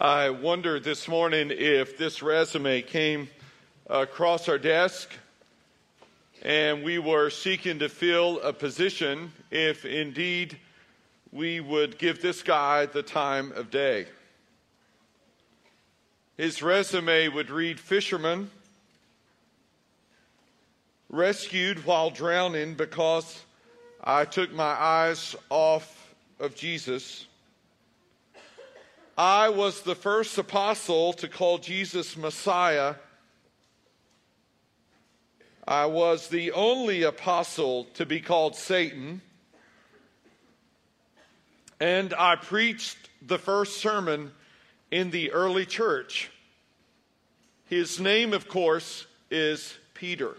I wondered this morning if this resume came across our desk and we were seeking to fill a position, if indeed we would give this guy the time of day. His resume would read fisherman, rescued while drowning because I took my eyes off of Jesus. I was the first apostle to call Jesus Messiah. I was the only apostle to be called Satan. And I preached the first sermon in the early church. His name, of course, is Peter.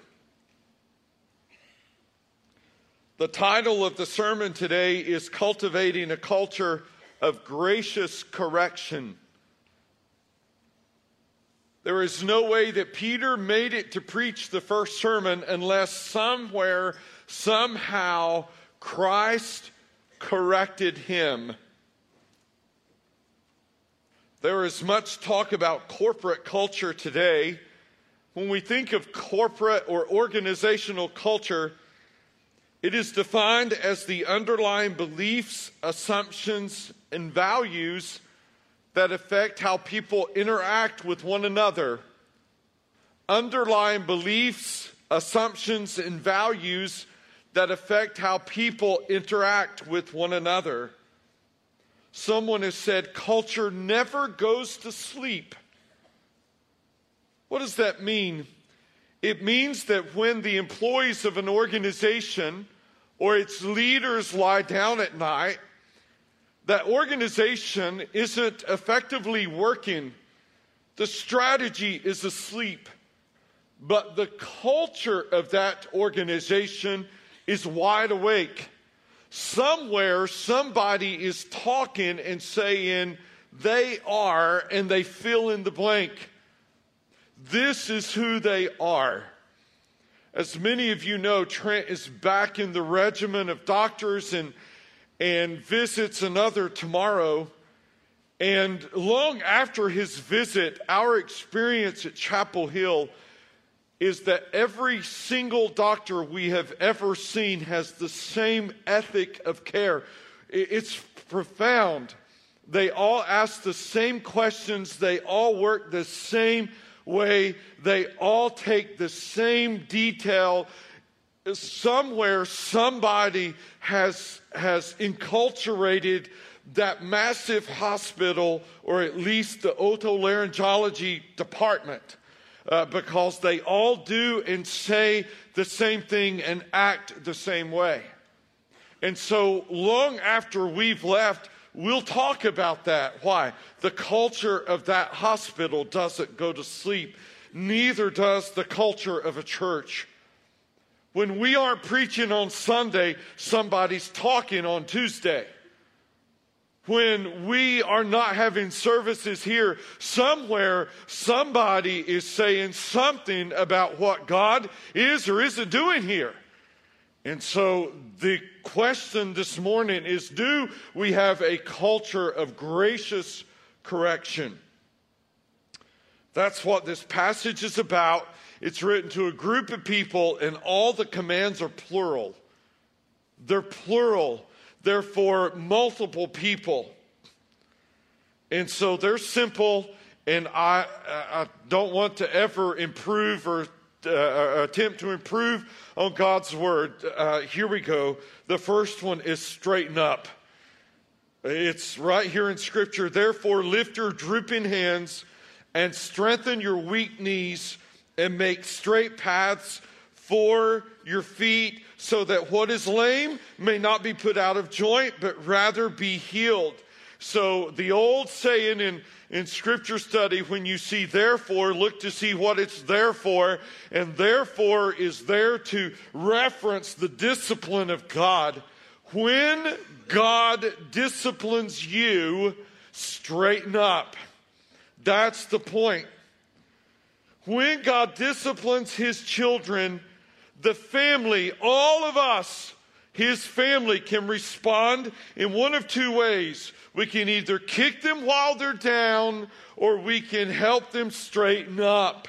The title of the sermon today is Cultivating a Culture of gracious correction. There is no way that Peter made it to preach the first sermon unless somewhere, somehow, Christ corrected him. There is much talk about corporate culture today. When we think of corporate or organizational culture, it is defined as the underlying beliefs, assumptions, and values that affect how people interact with one another. Underlying beliefs, assumptions, and values that affect how people interact with one another. Someone has said culture never goes to sleep. What does that mean? It means that when the employees of an organization or its leaders lie down at night, that organization isn't effectively working. The strategy is asleep. But the culture of that organization is wide awake. Somewhere, somebody is talking and saying they are, and they fill in the blank. This is who they are. As many of you know, Trent is back in the regimen of doctors and, and visits another tomorrow. And long after his visit, our experience at Chapel Hill is that every single doctor we have ever seen has the same ethic of care. It's profound. They all ask the same questions, they all work the same way. They all take the same detail. Somewhere, somebody has, has enculturated that massive hospital, or at least the otolaryngology department, uh, because they all do and say the same thing and act the same way. And so, long after we've left, We'll talk about that. Why? The culture of that hospital doesn't go to sleep. Neither does the culture of a church. When we aren't preaching on Sunday, somebody's talking on Tuesday. When we are not having services here, somewhere somebody is saying something about what God is or isn't doing here. And so the question this morning is do we have a culture of gracious correction? That's what this passage is about. It's written to a group of people, and all the commands are plural. They're plural, they're for multiple people. And so they're simple, and I, I don't want to ever improve or uh, uh, attempt to improve on God's word. Uh, here we go. The first one is straighten up. It's right here in Scripture. Therefore, lift your drooping hands and strengthen your weak knees and make straight paths for your feet so that what is lame may not be put out of joint, but rather be healed. So the old saying in in scripture study, when you see therefore, look to see what it's there for. And therefore is there to reference the discipline of God. When God disciplines you, straighten up. That's the point. When God disciplines his children, the family, all of us his family can respond in one of two ways. We can either kick them while they're down or we can help them straighten up.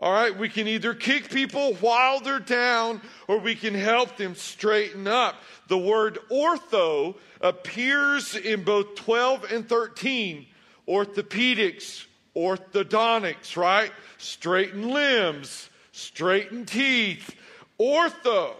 All right, we can either kick people while they're down or we can help them straighten up. The word ortho appears in both 12 and 13. Orthopedics, orthodontics, right? Straighten limbs, straighten teeth. Ortho.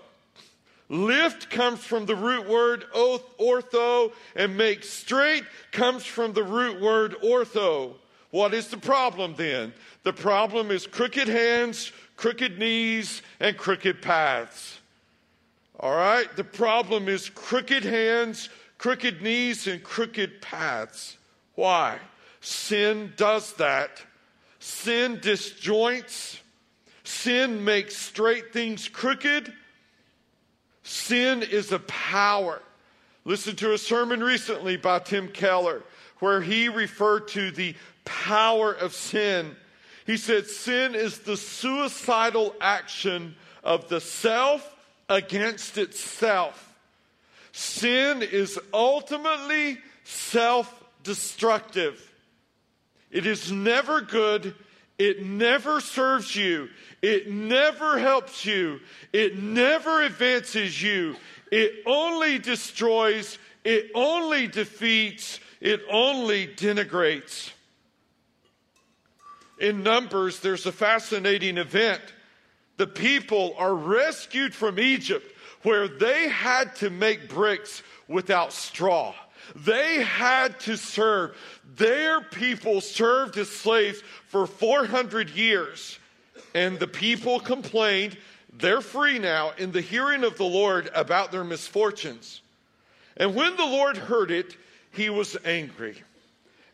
Lift comes from the root word ortho, and make straight comes from the root word ortho. What is the problem then? The problem is crooked hands, crooked knees, and crooked paths. All right? The problem is crooked hands, crooked knees, and crooked paths. Why? Sin does that. Sin disjoints. Sin makes straight things crooked. Sin is a power. Listen to a sermon recently by Tim Keller where he referred to the power of sin. He said, Sin is the suicidal action of the self against itself. Sin is ultimately self destructive. It is never good. It never serves you. It never helps you. It never advances you. It only destroys. It only defeats. It only denigrates. In Numbers, there's a fascinating event. The people are rescued from Egypt where they had to make bricks without straw. They had to serve. Their people served as slaves for 400 years. And the people complained, they're free now, in the hearing of the Lord about their misfortunes. And when the Lord heard it, he was angry.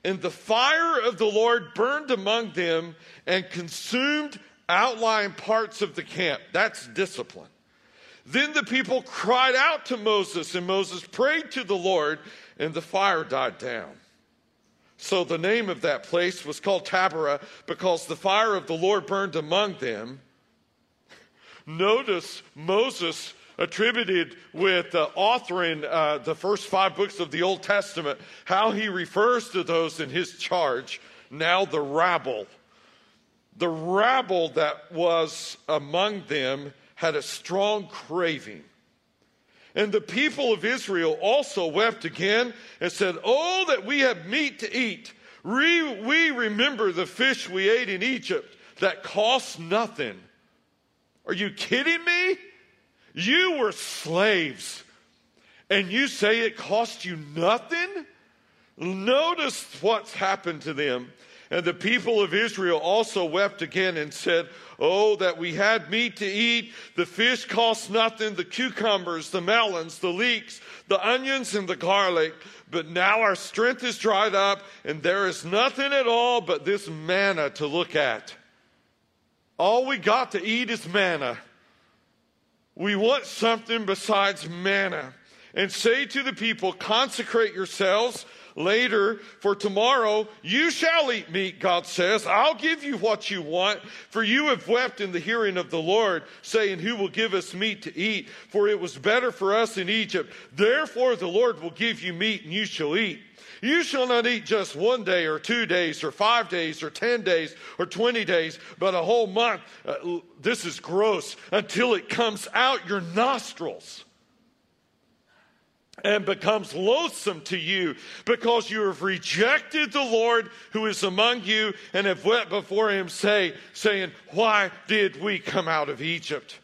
And the fire of the Lord burned among them and consumed outlying parts of the camp. That's discipline. Then the people cried out to Moses, and Moses prayed to the Lord, and the fire died down. So the name of that place was called Taberah because the fire of the Lord burned among them. Notice Moses attributed with uh, authoring uh, the first five books of the Old Testament, how he refers to those in his charge, now the rabble. The rabble that was among them had a strong craving. And the people of Israel also wept again and said, Oh, that we have meat to eat. We, we remember the fish we ate in Egypt that cost nothing. Are you kidding me? You were slaves, and you say it cost you nothing? Notice what's happened to them. And the people of Israel also wept again and said, Oh, that we had meat to eat. The fish cost nothing, the cucumbers, the melons, the leeks, the onions, and the garlic. But now our strength is dried up, and there is nothing at all but this manna to look at. All we got to eat is manna. We want something besides manna. And say to the people, consecrate yourselves later, for tomorrow you shall eat meat, God says. I'll give you what you want, for you have wept in the hearing of the Lord, saying, Who will give us meat to eat? For it was better for us in Egypt. Therefore the Lord will give you meat, and you shall eat. You shall not eat just one day or two days or five days or 10 days or 20 days, but a whole month. Uh, this is gross until it comes out your nostrils and becomes loathsome to you because you have rejected the Lord who is among you and have wept before him say, saying, why did we come out of Egypt?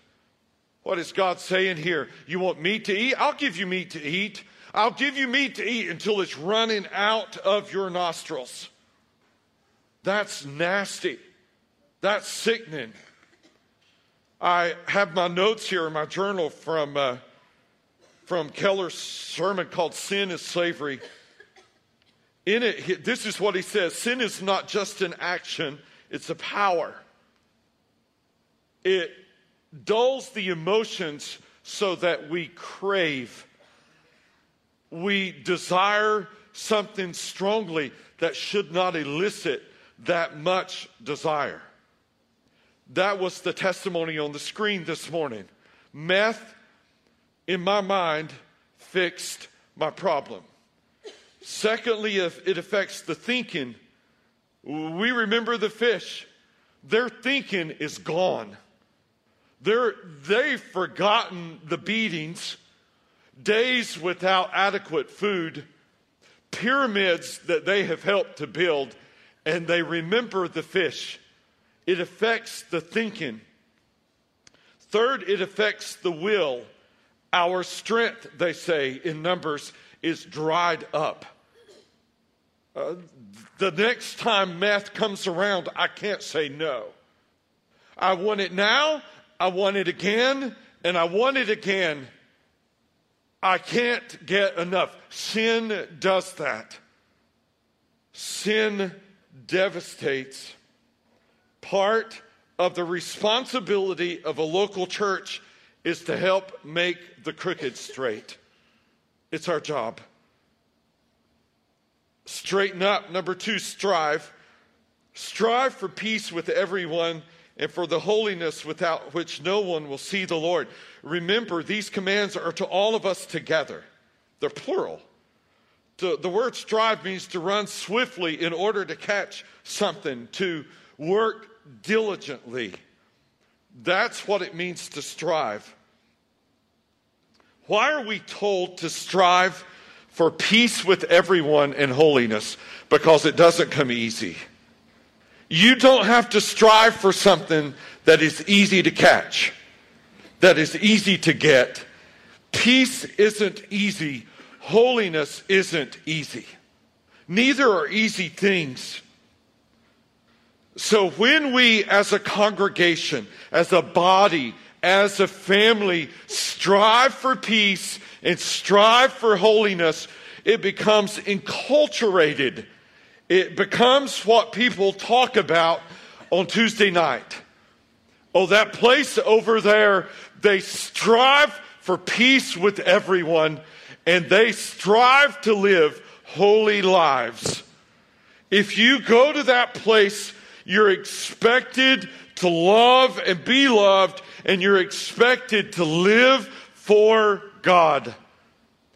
What is God saying here? You want meat to eat? I'll give you meat to eat. I'll give you meat to eat until it's running out of your nostrils. That's nasty. That's sickening. I have my notes here in my journal from, uh, from Keller's sermon called Sin is Slavery. In it, this is what he says Sin is not just an action, it's a power. It dulls the emotions so that we crave we desire something strongly that should not elicit that much desire. That was the testimony on the screen this morning. Meth in my mind, fixed my problem. Secondly, if it affects the thinking. We remember the fish. Their thinking is gone. They're, they've forgotten the beatings, days without adequate food, pyramids that they have helped to build, and they remember the fish. It affects the thinking. Third, it affects the will. Our strength, they say in Numbers, is dried up. Uh, the next time meth comes around, I can't say no. I want it now, I want it again, and I want it again. I can't get enough. Sin does that. Sin devastates. Part of the responsibility of a local church is to help make the crooked straight. It's our job. Straighten up. Number two, strive. Strive for peace with everyone and for the holiness without which no one will see the Lord. Remember, these commands are to all of us together, they're plural. The, the word strive means to run swiftly in order to catch something, to work diligently. That's what it means to strive. Why are we told to strive for peace with everyone and holiness? Because it doesn't come easy. You don't have to strive for something that is easy to catch, that is easy to get. Peace isn't easy, holiness isn't easy. Neither are easy things. So when we, as a congregation, as a body, as a family strive for peace and strive for holiness, it becomes enculturated. It becomes what people talk about on Tuesday night. Oh, that place over there, they strive for peace with everyone and they strive to live holy lives. If you go to that place, you're expected to love and be loved and you're expected to live for God.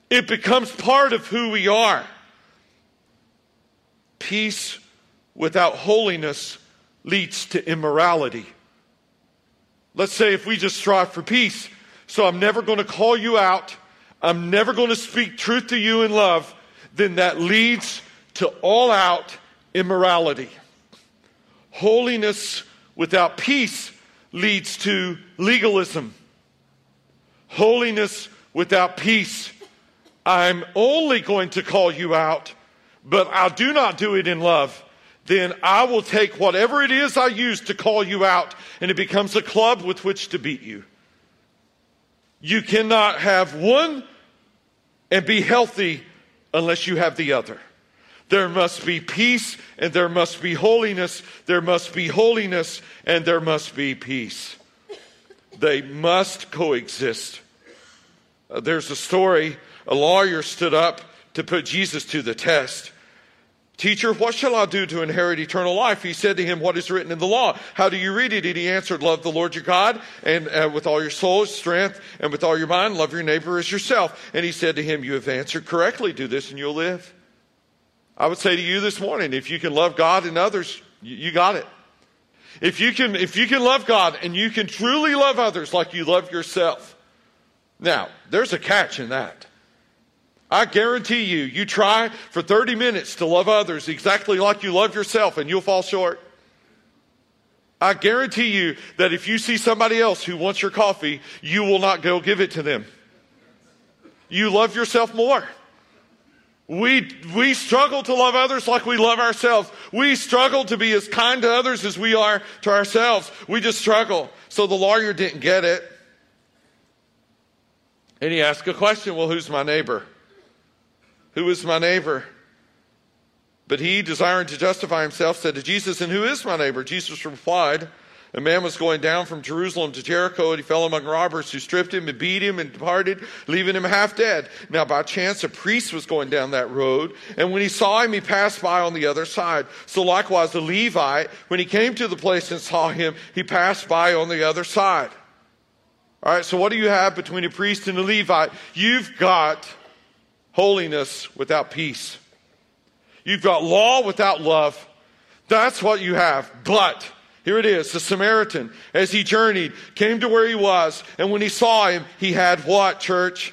It becomes part of who we are. Peace without holiness leads to immorality. Let's say if we just strive for peace, so I'm never going to call you out, I'm never going to speak truth to you in love, then that leads to all out immorality. Holiness without peace leads to legalism. Holiness without peace. I'm only going to call you out, but I do not do it in love. Then I will take whatever it is I use to call you out, and it becomes a club with which to beat you. You cannot have one and be healthy unless you have the other. There must be peace and there must be holiness. There must be holiness and there must be peace. They must coexist. Uh, there's a story a lawyer stood up to put Jesus to the test. Teacher, what shall I do to inherit eternal life? He said to him, What is written in the law? How do you read it? And he answered, Love the Lord your God, and uh, with all your soul, strength, and with all your mind, love your neighbor as yourself. And he said to him, You have answered correctly. Do this and you'll live. I would say to you this morning, if you can love God and others, you got it. If you can, if you can love God and you can truly love others like you love yourself. Now, there's a catch in that. I guarantee you, you try for 30 minutes to love others exactly like you love yourself and you'll fall short. I guarantee you that if you see somebody else who wants your coffee, you will not go give it to them. You love yourself more. We, we struggle to love others like we love ourselves. We struggle to be as kind to others as we are to ourselves. We just struggle. So the lawyer didn't get it. And he asked a question Well, who's my neighbor? Who is my neighbor? But he, desiring to justify himself, said to Jesus, And who is my neighbor? Jesus replied, a man was going down from Jerusalem to Jericho, and he fell among robbers who stripped him and beat him and departed, leaving him half dead. Now, by chance, a priest was going down that road, and when he saw him, he passed by on the other side. So, likewise, the Levite, when he came to the place and saw him, he passed by on the other side. All right, so what do you have between a priest and a Levite? You've got holiness without peace. You've got law without love. That's what you have. But here it is. The Samaritan, as he journeyed, came to where he was. And when he saw him, he had what, church?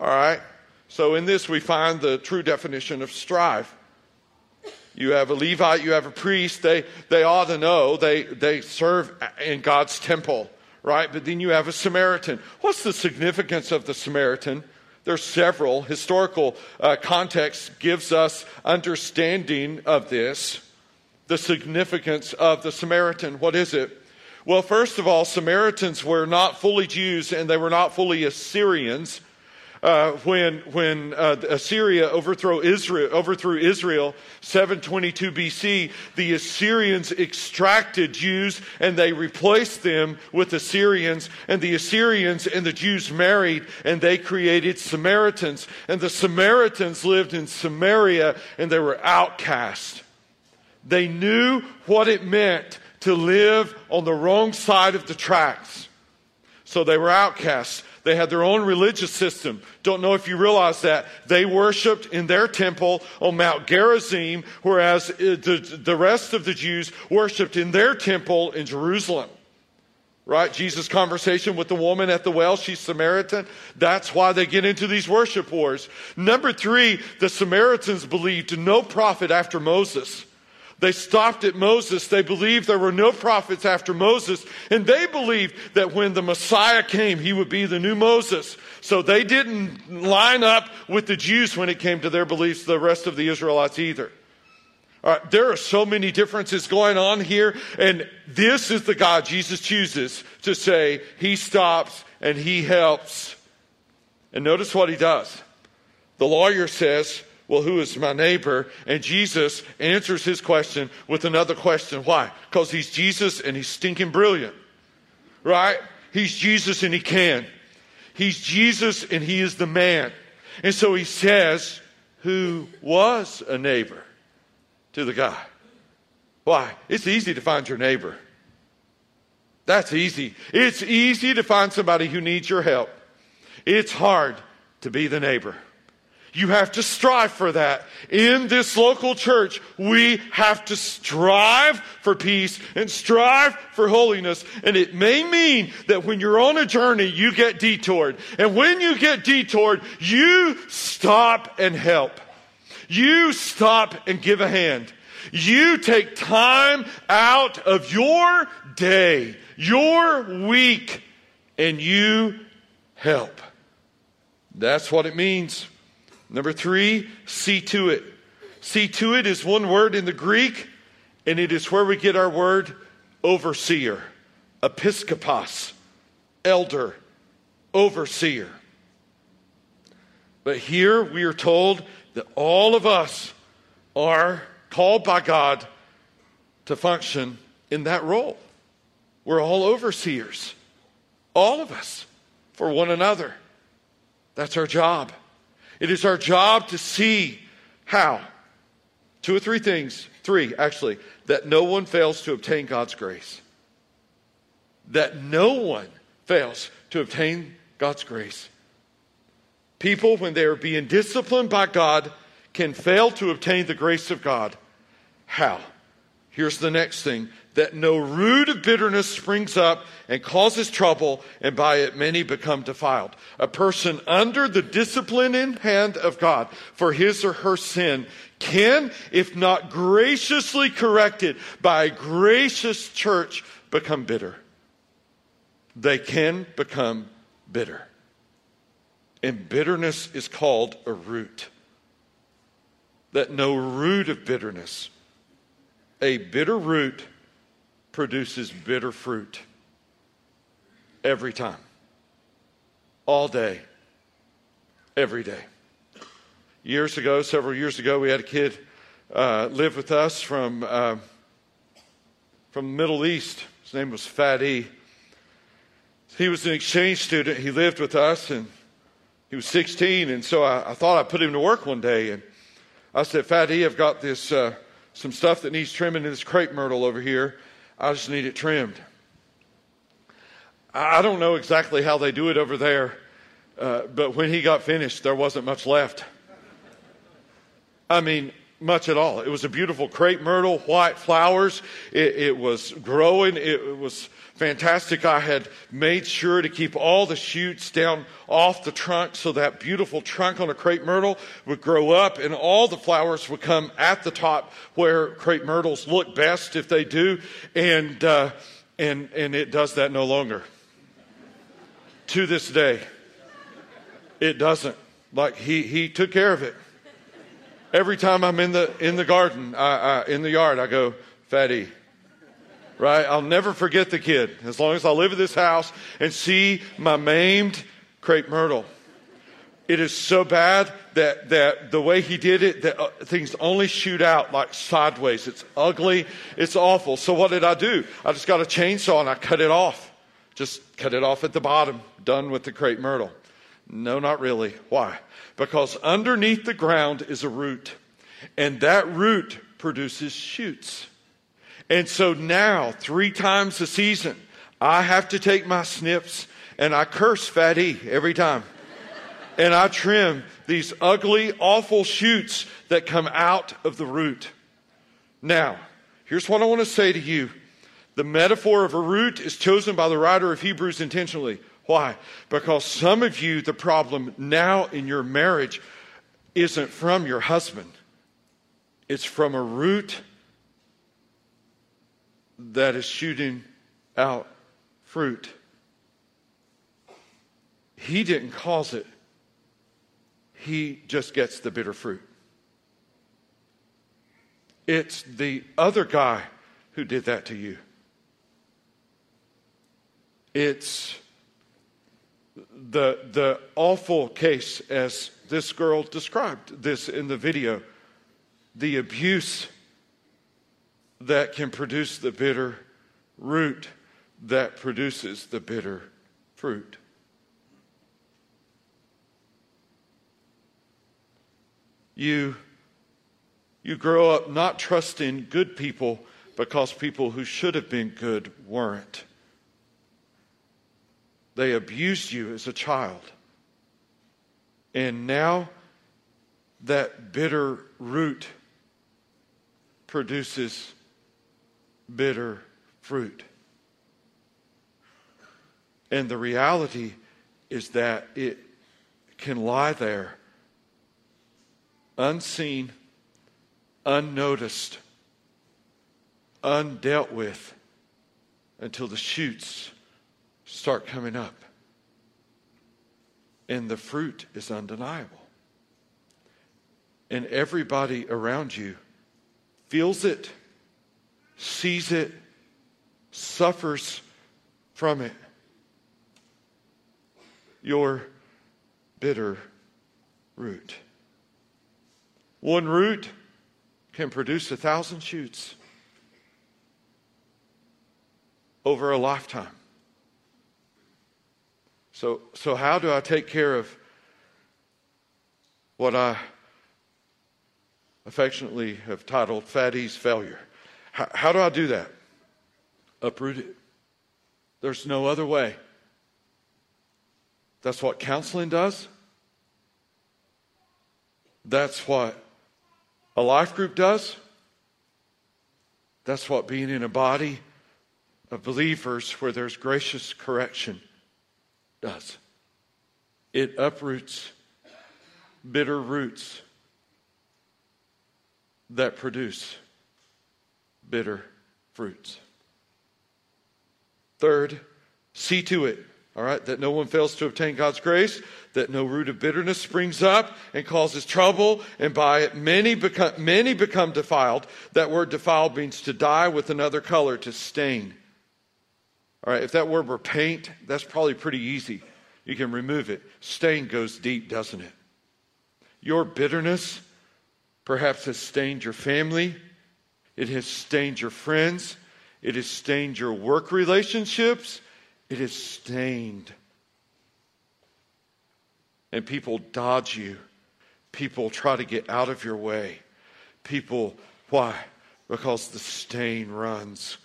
All right? So in this, we find the true definition of strife. You have a Levite, you have a priest, they, they ought to know, they, they serve in God's temple, right? But then you have a Samaritan. What's the significance of the Samaritan? There's several. Historical uh, context gives us understanding of this. The significance of the Samaritan. What is it? Well, first of all, Samaritans were not fully Jews and they were not fully Assyrians. Uh, when when uh, Assyria overthrew Israel, overthrew Israel, 722 BC, the Assyrians extracted Jews and they replaced them with Assyrians, and the Assyrians and the Jews married, and they created Samaritans, and the Samaritans lived in Samaria, and they were outcast. They knew what it meant to live on the wrong side of the tracks, so they were outcasts. They had their own religious system. Don't know if you realize that. They worshiped in their temple on Mount Gerizim, whereas uh, the, the rest of the Jews worshiped in their temple in Jerusalem. Right? Jesus' conversation with the woman at the well, she's Samaritan. That's why they get into these worship wars. Number three, the Samaritans believed in no prophet after Moses. They stopped at Moses. They believed there were no prophets after Moses. And they believed that when the Messiah came, he would be the new Moses. So they didn't line up with the Jews when it came to their beliefs, the rest of the Israelites either. there are so many differences going on here. And this is the God Jesus chooses to say, He stops and He helps. And notice what He does. The lawyer says, well, who is my neighbor? And Jesus answers his question with another question. Why? Because he's Jesus and he's stinking brilliant. Right? He's Jesus and he can. He's Jesus and he is the man. And so he says, who was a neighbor to the guy? Why? It's easy to find your neighbor. That's easy. It's easy to find somebody who needs your help. It's hard to be the neighbor. You have to strive for that. In this local church, we have to strive for peace and strive for holiness. And it may mean that when you're on a journey, you get detoured. And when you get detoured, you stop and help. You stop and give a hand. You take time out of your day, your week, and you help. That's what it means. Number three, see to it. See to it is one word in the Greek, and it is where we get our word overseer, episkopos, elder, overseer. But here we are told that all of us are called by God to function in that role. We're all overseers, all of us, for one another. That's our job. It is our job to see how. Two or three things, three actually, that no one fails to obtain God's grace. That no one fails to obtain God's grace. People, when they are being disciplined by God, can fail to obtain the grace of God. How? Here's the next thing that no root of bitterness springs up and causes trouble, and by it many become defiled. A person under the discipline in hand of God for his or her sin can, if not graciously corrected by a gracious church, become bitter. They can become bitter. And bitterness is called a root. That no root of bitterness, a bitter root produces bitter fruit. every time. All day, every day. Years ago, several years ago, we had a kid uh, live with us from, uh, from the Middle East. His name was Fadi. He was an exchange student. He lived with us, and he was 16. And so I, I thought I'd put him to work one day. And I said, Fadi, I've got this uh, some stuff that needs trimming in this crepe myrtle over here. I just need it trimmed. I don't know exactly how they do it over there, uh, but when he got finished, there wasn't much left. I mean, much at all. It was a beautiful crepe myrtle, white flowers. It, it, was growing. It was fantastic. I had made sure to keep all the shoots down off the trunk so that beautiful trunk on a crepe myrtle would grow up and all the flowers would come at the top where crepe myrtles look best if they do. And, uh, and, and it does that no longer. to this day, it doesn't. Like he, he took care of it. Every time I'm in the, in the garden, I, I, in the yard, I go, Fadi. Right? I'll never forget the kid as long as I live in this house and see my maimed crepe myrtle. It is so bad that, that the way he did it, that uh, things only shoot out like sideways. It's ugly. It's awful. So what did I do? I just got a chainsaw and I cut it off. Just cut it off at the bottom. Done with the crepe myrtle. No, not really. Why? Because underneath the ground is a root, and that root produces shoots. And so now, three times a season, I have to take my snips and I curse Fadi every time. and I trim these ugly, awful shoots that come out of the root. Now, here's what I want to say to you. The metaphor of a root is chosen by the writer of Hebrews intentionally. Why? Because some of you, the problem now in your marriage isn't from your husband, it's from a root that is shooting out fruit. He didn't cause it, he just gets the bitter fruit. It's the other guy who did that to you. It's the, the awful case as this girl described this in the video, the abuse that can produce the bitter root that produces the bitter fruit. You, you grow up not trusting good people because people who should have been good weren't. They abused you as a child. And now that bitter root produces bitter fruit. And the reality is that it can lie there unseen, unnoticed, undealt with until the shoots start coming up. And the fruit is undeniable. And everybody around you feels it, sees it, suffers from it. Your bitter root. One root can produce a thousand shoots over a lifetime. So, so how do I take care of what I affectionately have titled Fadi's failure? How, how do I do that? Uproot it. There's no other way. That's what counseling does. That's what a life group does. That's what being in a body of believers where there's gracious correction does. It uproots bitter roots that produce bitter fruits. Third, see to it, all right, that no one fails to obtain God's grace, that no root of bitterness springs up and causes trouble, and by it many become, many become defiled. That word defiled means to dye with another color, to stain. All right, if that word were paint, that's probably pretty easy. You can remove it. Stain goes deep, doesn't it? Your bitterness perhaps has stained your family, it has stained your friends, it has stained your work relationships, it has stained. And people dodge you. People try to get out of your way. People, why? Because the stain runs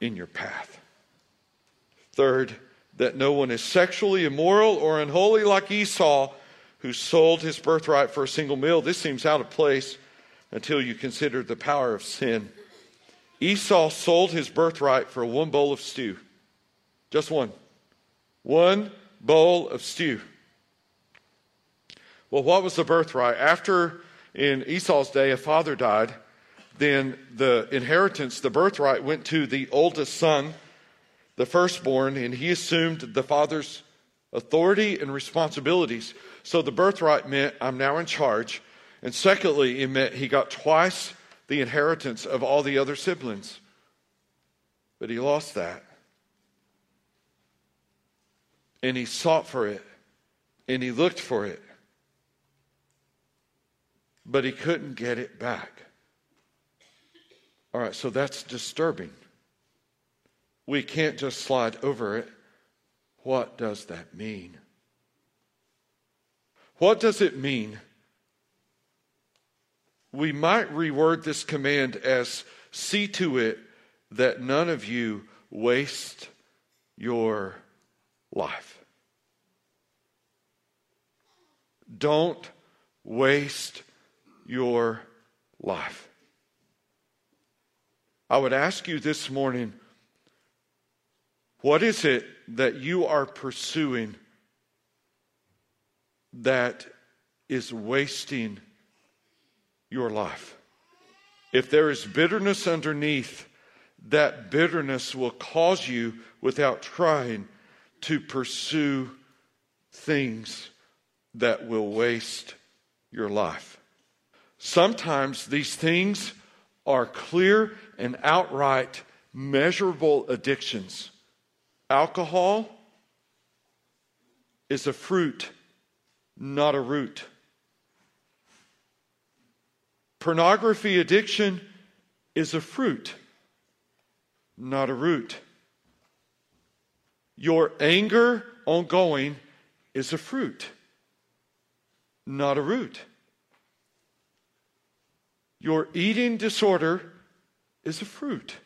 in your path. Third, that no one is sexually immoral or unholy like Esau, who sold his birthright for a single meal. This seems out of place until you consider the power of sin. Esau sold his birthright for one bowl of stew. Just one. One bowl of stew. Well, what was the birthright? After, in Esau's day, a father died, then the inheritance, the birthright, went to the oldest son the firstborn, and he assumed the father's authority and responsibilities. So the birthright meant I'm now in charge. And secondly, it meant he got twice the inheritance of all the other siblings. But he lost that. And he sought for it. And he looked for it. But he couldn't get it back. All right, so that's disturbing we can't just slide over it. What does that mean? What does it mean? We might reword this command as see to it that none of you waste your life. Don't waste your life. I would ask you this morning what is it that you are pursuing that is wasting your life? If there is bitterness underneath, that bitterness will cause you, without trying, to pursue things that will waste your life. Sometimes these things are clear and outright measurable addictions. Alcohol is a fruit, not a root. Pornography addiction is a fruit, not a root. Your anger ongoing is a fruit, not a root. Your eating disorder is a fruit,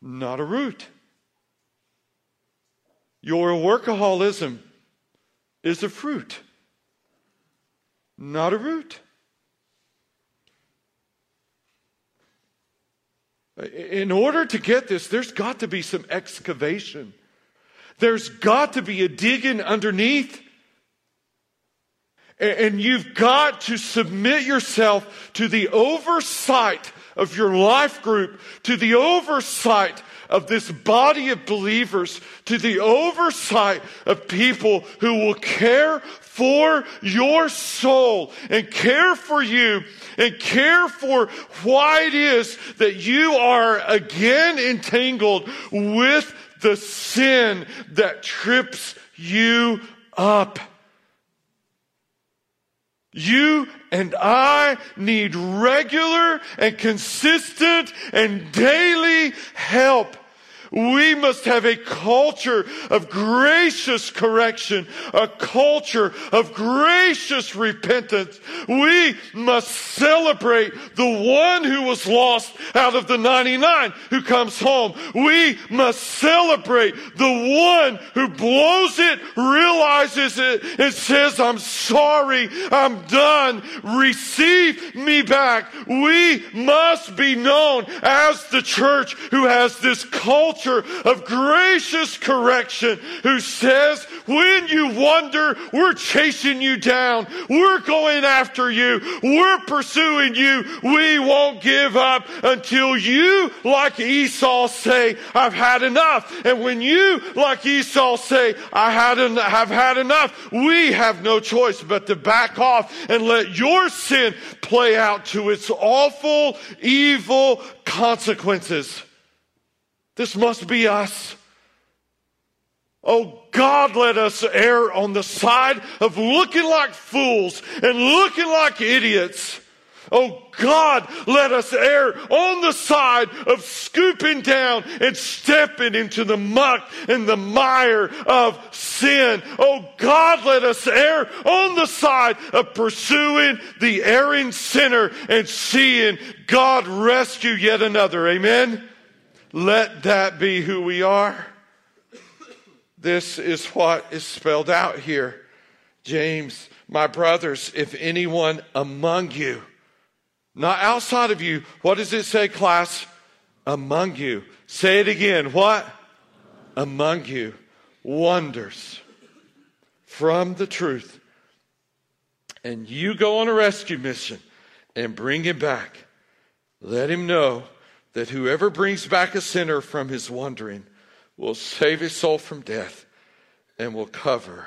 not a root. Your workaholism is a fruit, not a root. In order to get this, there's got to be some excavation. There's got to be a digging underneath. And you've got to submit yourself to the oversight of your life group, to the oversight of this body of believers to the oversight of people who will care for your soul and care for you and care for why it is that you are again entangled with the sin that trips you up. You and I need regular and consistent and daily help. We must have a culture of gracious correction, a culture of gracious repentance. We must celebrate the one who was lost out of the 99 who comes home. We must celebrate the one who blows it, realizes it, and says, I'm sorry, I'm done, receive me back. We must be known as the church who has this culture culture of gracious correction who says, when you wonder, we're chasing you down. We're going after you. We're pursuing you. We won't give up until you, like Esau, say, I've had enough. And when you, like Esau, say, I had en- have had enough, we have no choice but to back off and let your sin play out to its awful, evil consequences. This must be us. Oh God, let us err on the side of looking like fools and looking like idiots. Oh God, let us err on the side of scooping down and stepping into the muck and the mire of sin. Oh God, let us err on the side of pursuing the erring sinner and seeing God rescue yet another. Amen. Let that be who we are. This is what is spelled out here. James, my brothers, if anyone among you, not outside of you, what does it say, class? Among you. Say it again. What? Among you wonders from the truth. And you go on a rescue mission and bring him back. Let him know that whoever brings back a sinner from his wandering will save his soul from death and will cover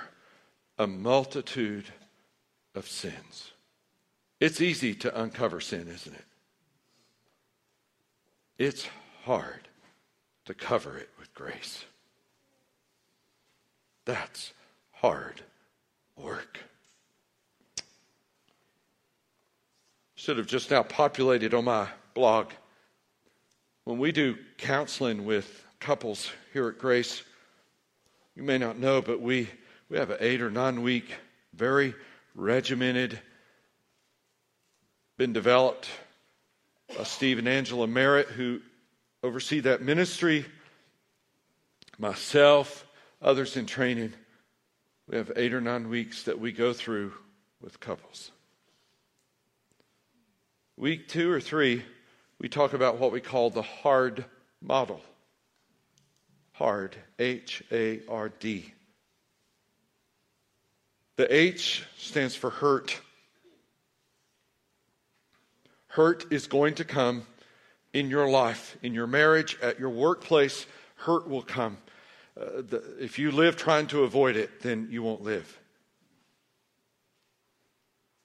a multitude of sins. It's easy to uncover sin, isn't it? It's hard to cover it with grace. That's hard work. Should have just now populated on my blog. When we do counseling with couples here at Grace, you may not know, but we, we have an eight or nine week, very regimented, been developed by Steve and Angela Merritt, who oversee that ministry, myself, others in training. We have eight or nine weeks that we go through with couples. Week two or three, we talk about what we call the hard model. Hard, H A R D. The H stands for hurt. Hurt is going to come in your life, in your marriage, at your workplace. Hurt will come. Uh, the, if you live trying to avoid it, then you won't live.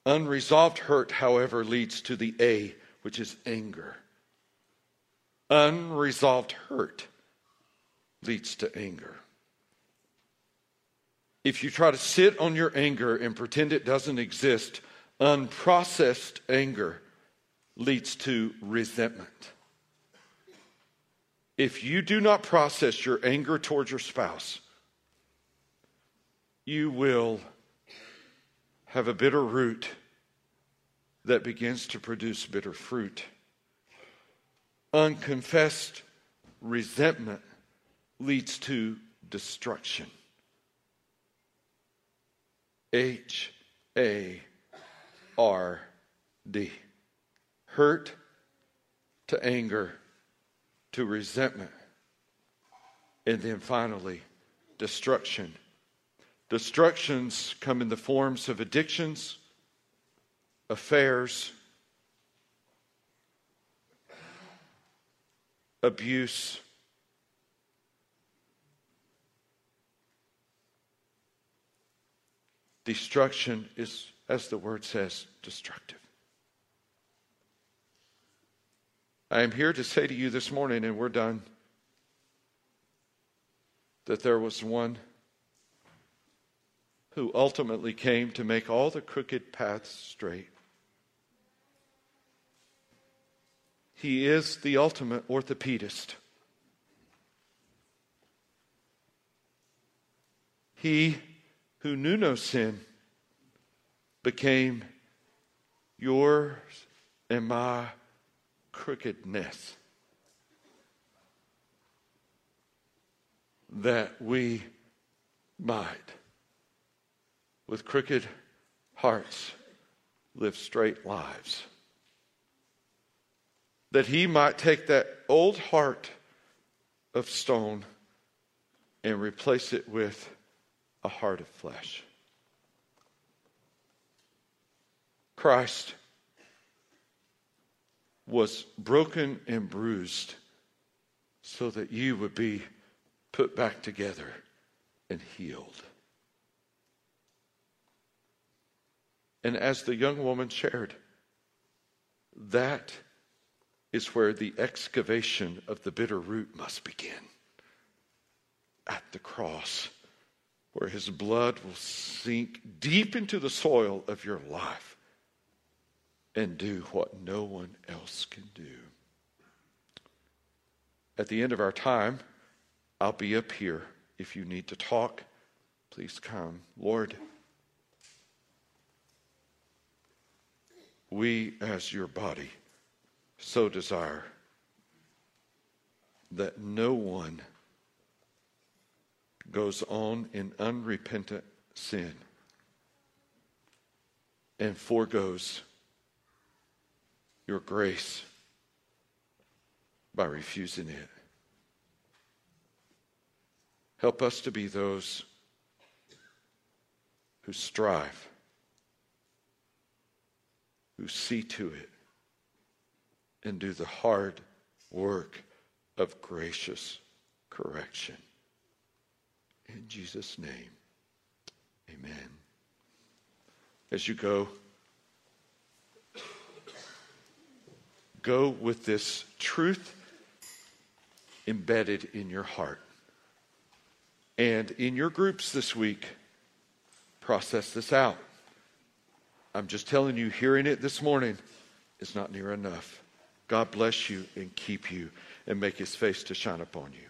Unresolved hurt, however, leads to the A, which is anger. Unresolved hurt leads to anger. If you try to sit on your anger and pretend it doesn't exist, unprocessed anger leads to resentment. If you do not process your anger towards your spouse, you will have a bitter root that begins to produce bitter fruit. Unconfessed resentment leads to destruction. H A R D. Hurt to anger to resentment. And then finally, destruction. Destructions come in the forms of addictions, affairs, abuse, destruction is, as the word says, destructive. I am here to say to you this morning, and we're done, that there was one who ultimately came to make all the crooked paths straight. He is the ultimate orthopedist. He who knew no sin became yours and my crookedness that we might, with crooked hearts, live straight lives. That he might take that old heart of stone and replace it with a heart of flesh. Christ was broken and bruised so that you would be put back together and healed. And as the young woman shared, that is where the excavation of the bitter root must begin at the cross where his blood will sink deep into the soil of your life and do what no one else can do. At the end of our time, I'll be up here. If you need to talk, please come. Lord, we as your body so desire that no one goes on in unrepentant sin and foregoes your grace by refusing it. Help us to be those who strive, who see to it, and do the hard work of gracious correction. In Jesus' name, amen. As you go, go with this truth embedded in your heart. And in your groups this week, process this out. I'm just telling you, hearing it this morning is not near enough. God bless you and keep you and make his face to shine upon you.